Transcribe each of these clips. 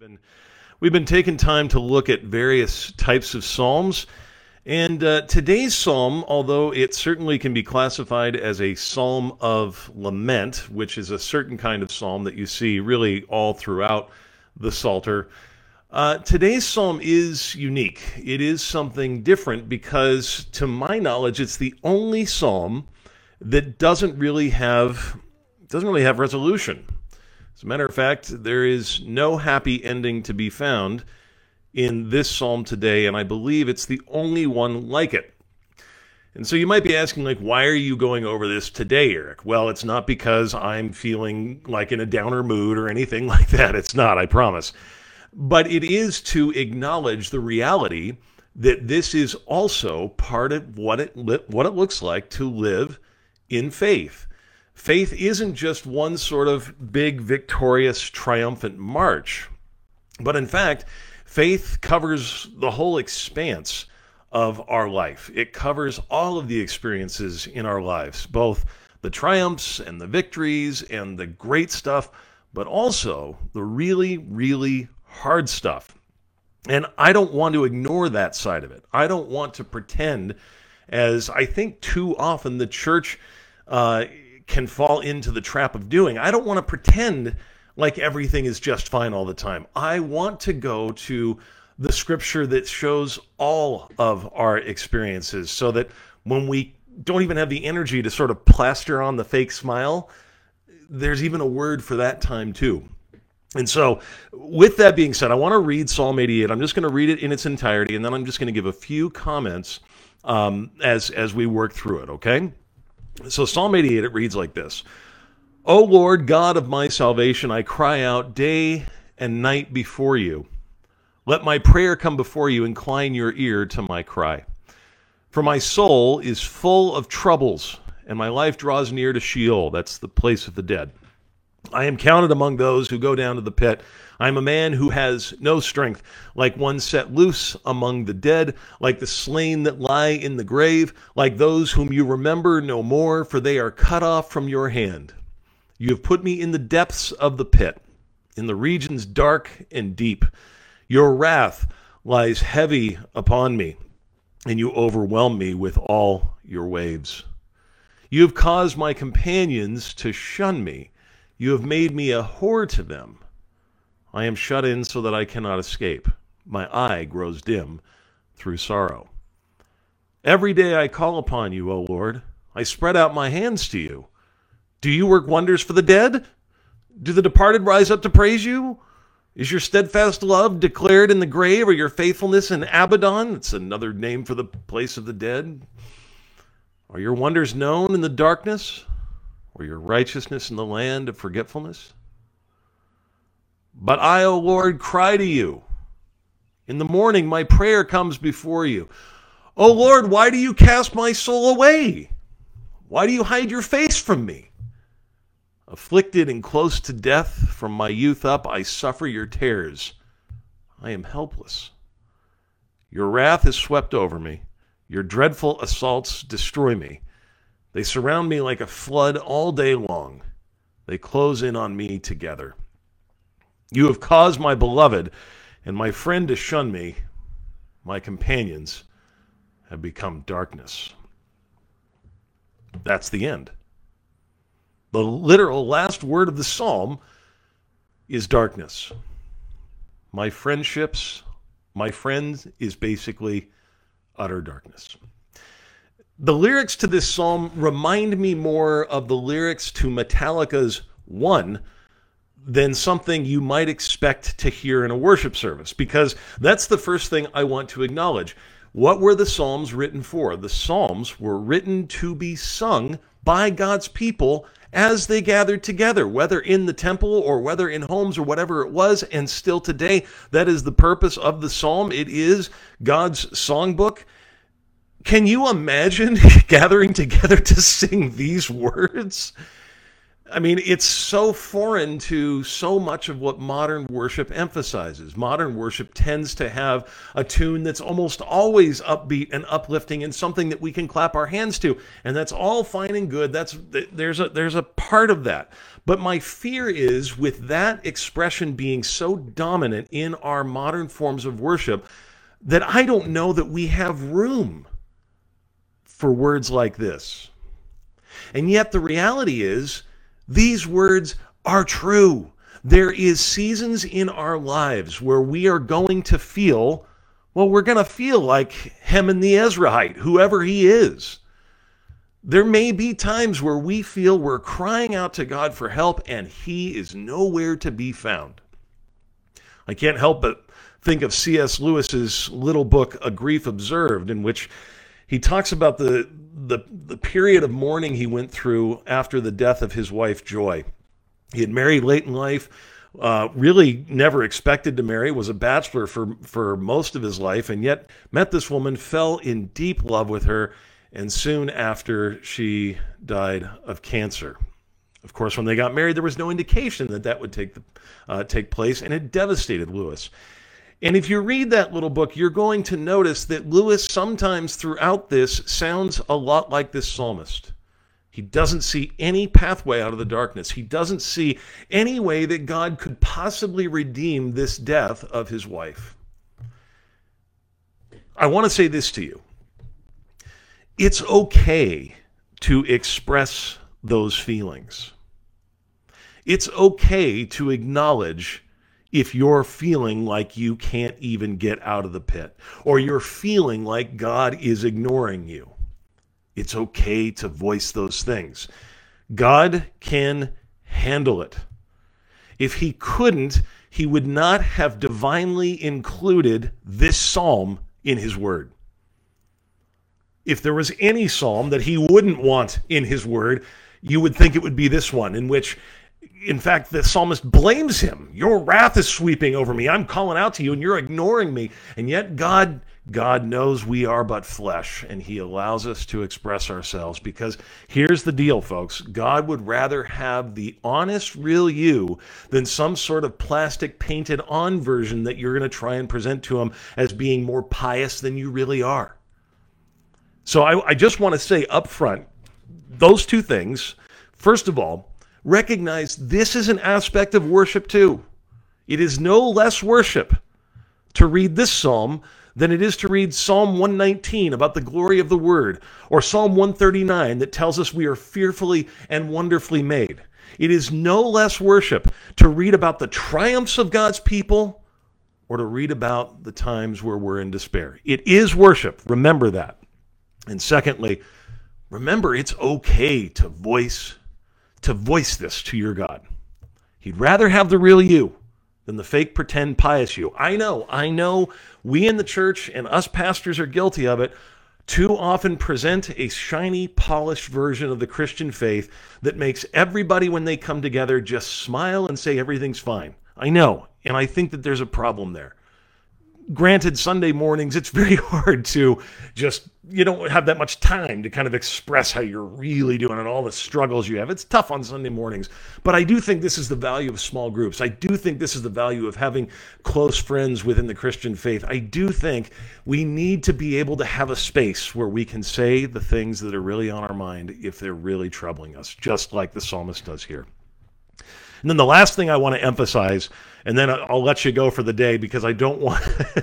been we've been taking time to look at various types of psalms. And uh, today's psalm although it certainly can be classified as a psalm of lament which is a certain kind of psalm that you see really all throughout the psalter uh, today's psalm is unique. It is something different because to my knowledge it's the only psalm that doesn't really have doesn't really have resolution as a matter of fact, there is no happy ending to be found in this psalm today, and I believe it's the only one like it. And so you might be asking, like, why are you going over this today, Eric? Well, it's not because I'm feeling like in a downer mood or anything like that. It's not, I promise. But it is to acknowledge the reality that this is also part of what it what it looks like to live in faith. Faith isn't just one sort of big, victorious, triumphant march, but in fact, faith covers the whole expanse of our life. It covers all of the experiences in our lives, both the triumphs and the victories and the great stuff, but also the really, really hard stuff. And I don't want to ignore that side of it. I don't want to pretend, as I think too often the church uh, can fall into the trap of doing. I don't want to pretend like everything is just fine all the time. I want to go to the scripture that shows all of our experiences so that when we don't even have the energy to sort of plaster on the fake smile, there's even a word for that time too. And so, with that being said, I want to read Psalm 88. I'm just going to read it in its entirety, and then I'm just going to give a few comments um, as as we work through it. Okay. So Psalm 88, it reads like this O Lord, God of my salvation, I cry out day and night before you. Let my prayer come before you, incline your ear to my cry. For my soul is full of troubles, and my life draws near to Sheol, that's the place of the dead. I am counted among those who go down to the pit. I am a man who has no strength, like one set loose among the dead, like the slain that lie in the grave, like those whom you remember no more, for they are cut off from your hand. You have put me in the depths of the pit, in the regions dark and deep. Your wrath lies heavy upon me, and you overwhelm me with all your waves. You have caused my companions to shun me you have made me a whore to them. I am shut in so that I cannot escape. My eye grows dim through sorrow. Every day I call upon you, O Lord. I spread out my hands to you. Do you work wonders for the dead? Do the departed rise up to praise you? Is your steadfast love declared in the grave, or your faithfulness in Abaddon? It's another name for the place of the dead. Are your wonders known in the darkness? Or your righteousness in the land of forgetfulness? But I, O Lord, cry to you. In the morning, my prayer comes before you. O Lord, why do you cast my soul away? Why do you hide your face from me? Afflicted and close to death from my youth up, I suffer your tears. I am helpless. Your wrath is swept over me. Your dreadful assaults destroy me. They surround me like a flood all day long. They close in on me together. You have caused my beloved and my friend to shun me. My companions have become darkness. That's the end. The literal last word of the psalm is darkness. My friendships, my friends, is basically utter darkness. The lyrics to this psalm remind me more of the lyrics to Metallica's One than something you might expect to hear in a worship service, because that's the first thing I want to acknowledge. What were the Psalms written for? The Psalms were written to be sung by God's people as they gathered together, whether in the temple or whether in homes or whatever it was. And still today, that is the purpose of the Psalm. It is God's songbook. Can you imagine gathering together to sing these words? I mean, it's so foreign to so much of what modern worship emphasizes. Modern worship tends to have a tune that's almost always upbeat and uplifting and something that we can clap our hands to. And that's all fine and good. That's there's a there's a part of that. But my fear is with that expression being so dominant in our modern forms of worship that I don't know that we have room for words like this. And yet the reality is these words are true. There is seasons in our lives where we are going to feel, well, we're going to feel like him Heman the Ezraite, whoever he is. There may be times where we feel we're crying out to God for help and he is nowhere to be found. I can't help but think of C.S. Lewis's little book, A Grief Observed, in which he talks about the the, the period of mourning he went through after the death of his wife, Joy. He had married late in life, uh, really never expected to marry, was a bachelor for, for most of his life, and yet met this woman, fell in deep love with her, and soon after she died of cancer. Of course, when they got married, there was no indication that that would take, uh, take place, and it devastated Lewis. And if you read that little book, you're going to notice that Lewis sometimes throughout this sounds a lot like this psalmist. He doesn't see any pathway out of the darkness. He doesn't see any way that God could possibly redeem this death of his wife. I want to say this to you it's okay to express those feelings. It's okay to acknowledge if you're feeling like you can't even get out of the pit or you're feeling like God is ignoring you. It's okay to voice those things. God can handle it. If he couldn't, he would not have divinely included this psalm in his word. If there was any psalm that he wouldn't want in his word, you would think it would be this one, in which in fact, the psalmist blames him. Your wrath is sweeping over me. I'm calling out to you and you're ignoring me. And yet God God knows we are but flesh and he allows us to express ourselves because here's the deal folks. God would rather have the honest real you than some sort of plastic painted on version that you're going to try and present to him as being more pious than you really are. So I, I just want to say up front those two things. First of all, recognize this is an aspect of worship too. It is no less worship to read this psalm than it is to read Psalm 119 about the glory of the word, or Psalm 139 that tells us we are fearfully and wonderfully made. It is no less worship to read about the triumphs of God's people or to read about the times where we're in despair. It is worship. Remember that. And secondly, remember it's okay to voice to voice this to your God. He'd rather have the real you than the fake pretend pious you. I know, I know we in the church and us pastors are guilty of it. Too often present a shiny, polished version of the Christian faith that makes everybody, when they come together, just smile and say everything's fine. I know, and I think that there's a problem there granted sunday mornings it's very hard to just you don't have that much time to kind of express how you're really doing and all the struggles you have. It's tough on sunday mornings but i do think this is the value of small groups. I do think this is the value of having close friends within the christian faith. I do think we need to be able to have a space where we can say the things that are really on our mind if they're really troubling us just like the psalmist does here and then the last thing I want to emphasize, and then I'll let you go for the day because I don't want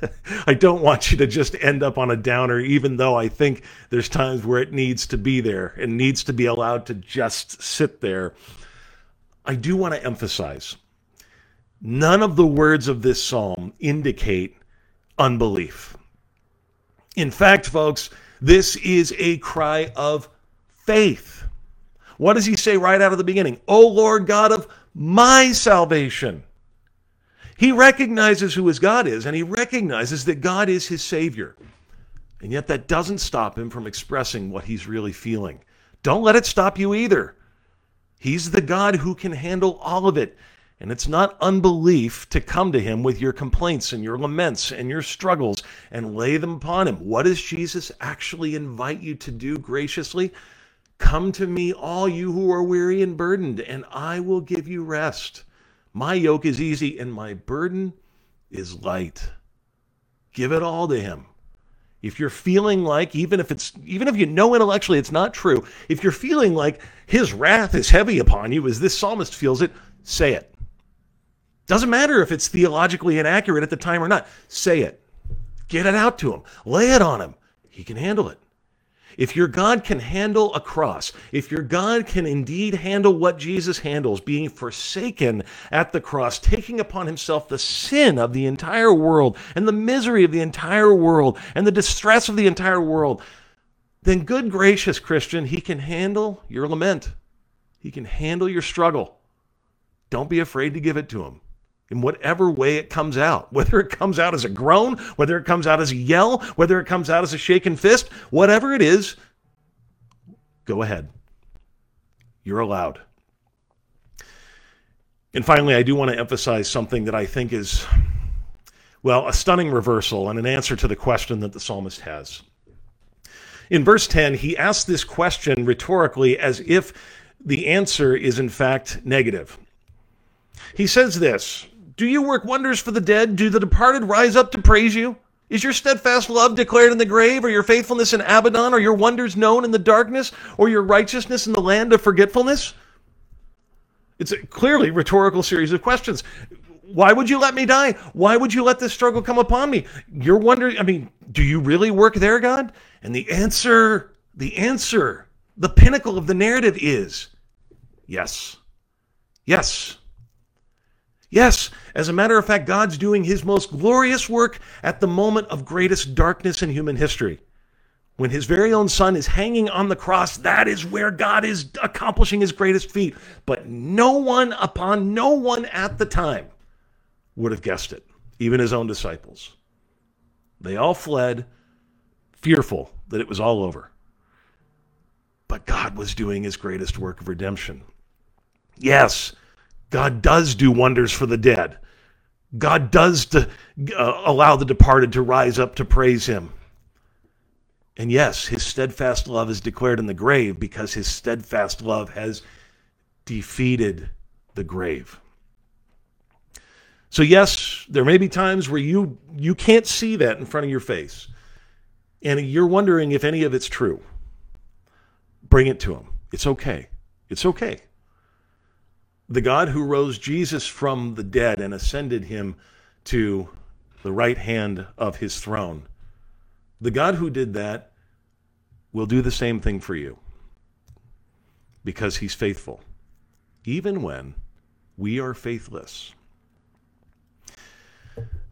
I don't want you to just end up on a downer, even though I think there's times where it needs to be there and needs to be allowed to just sit there. I do want to emphasize none of the words of this psalm indicate unbelief. In fact, folks, this is a cry of faith. What does he say right out of the beginning? O Lord God of my salvation. He recognizes who his God is, and he recognizes that God is his Savior. And yet that doesn't stop him from expressing what he's really feeling. Don't let it stop you either. He's the God who can handle all of it. And it's not unbelief to come to him with your complaints and your laments and your struggles and lay them upon him. What does Jesus actually invite you to do graciously? Come to me, all you who are weary and burdened, and I will give you rest. My yoke is easy and my burden is light. Give it all to him. If you're feeling like, even if it's, even if you know intellectually it's not true, if you're feeling like his wrath is heavy upon you, as this psalmist feels it, say it. Doesn't matter if it's theologically inaccurate at the time or not. Say it. Get it out to him. Lay it on him. He can handle it. If your God can handle a cross, if your God can indeed handle what Jesus handles, being forsaken at the cross, taking upon himself the sin of the entire world and the misery of the entire world and the distress of the entire world, then good gracious Christian, he can handle your lament. He can handle your struggle. Don't be afraid to give it to him in whatever way it comes out, whether it comes out as a groan, whether it comes out as a yell, whether it comes out as a shaken fist, whatever it is, go ahead. You're allowed. And finally, I do want to emphasize something that I think is, well, a stunning reversal and an answer to the question that the psalmist has. In verse 10, he asks this question rhetorically as if the answer is in fact negative. He says this do you work wonders for the dead? Do the departed rise up to praise you? Is your steadfast love declared in the grave, or your faithfulness in Abaddon, or your wonders known in the darkness, or your righteousness in the land of forgetfulness? It's a clearly rhetorical series of questions. Why would you let me die? Why would you let this struggle come upon me? You're wondering, I mean, do you really work there, God? And the answer, the answer, the pinnacle of the narrative is yes. Yes. Yes, as a matter of fact, God's doing his most glorious work at the moment of greatest darkness in human history. When his very own son is hanging on the cross, that is where God is accomplishing his greatest feat. But no one upon no one at the time would have guessed it, even his own disciples. They all fled, fearful that it was all over. But God was doing his greatest work of redemption. Yes, God does do wonders for the dead. God does to, uh, allow the departed to rise up to praise him. And yes, his steadfast love is declared in the grave because his steadfast love has defeated the grave. So yes, there may be times where you you can't see that in front of your face. And you're wondering if any of it's true. Bring it to him. It's okay. It's okay the God who rose Jesus from the dead and ascended him to the right hand of his throne, the God who did that will do the same thing for you because he's faithful, even when we are faithless.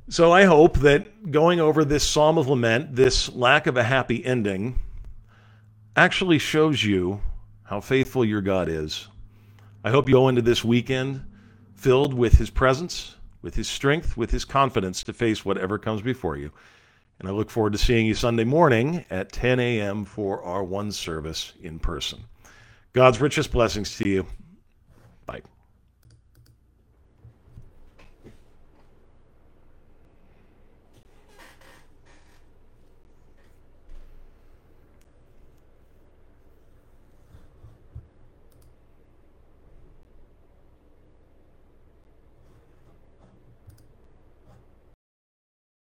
So I hope that going over this Psalm of Lament, this lack of a happy ending, actually shows you how faithful your God is I hope you go into this weekend filled with his presence, with his strength, with his confidence to face whatever comes before you. And I look forward to seeing you Sunday morning at 10 a.m. for our one service in person. God's richest blessings to you. Bye.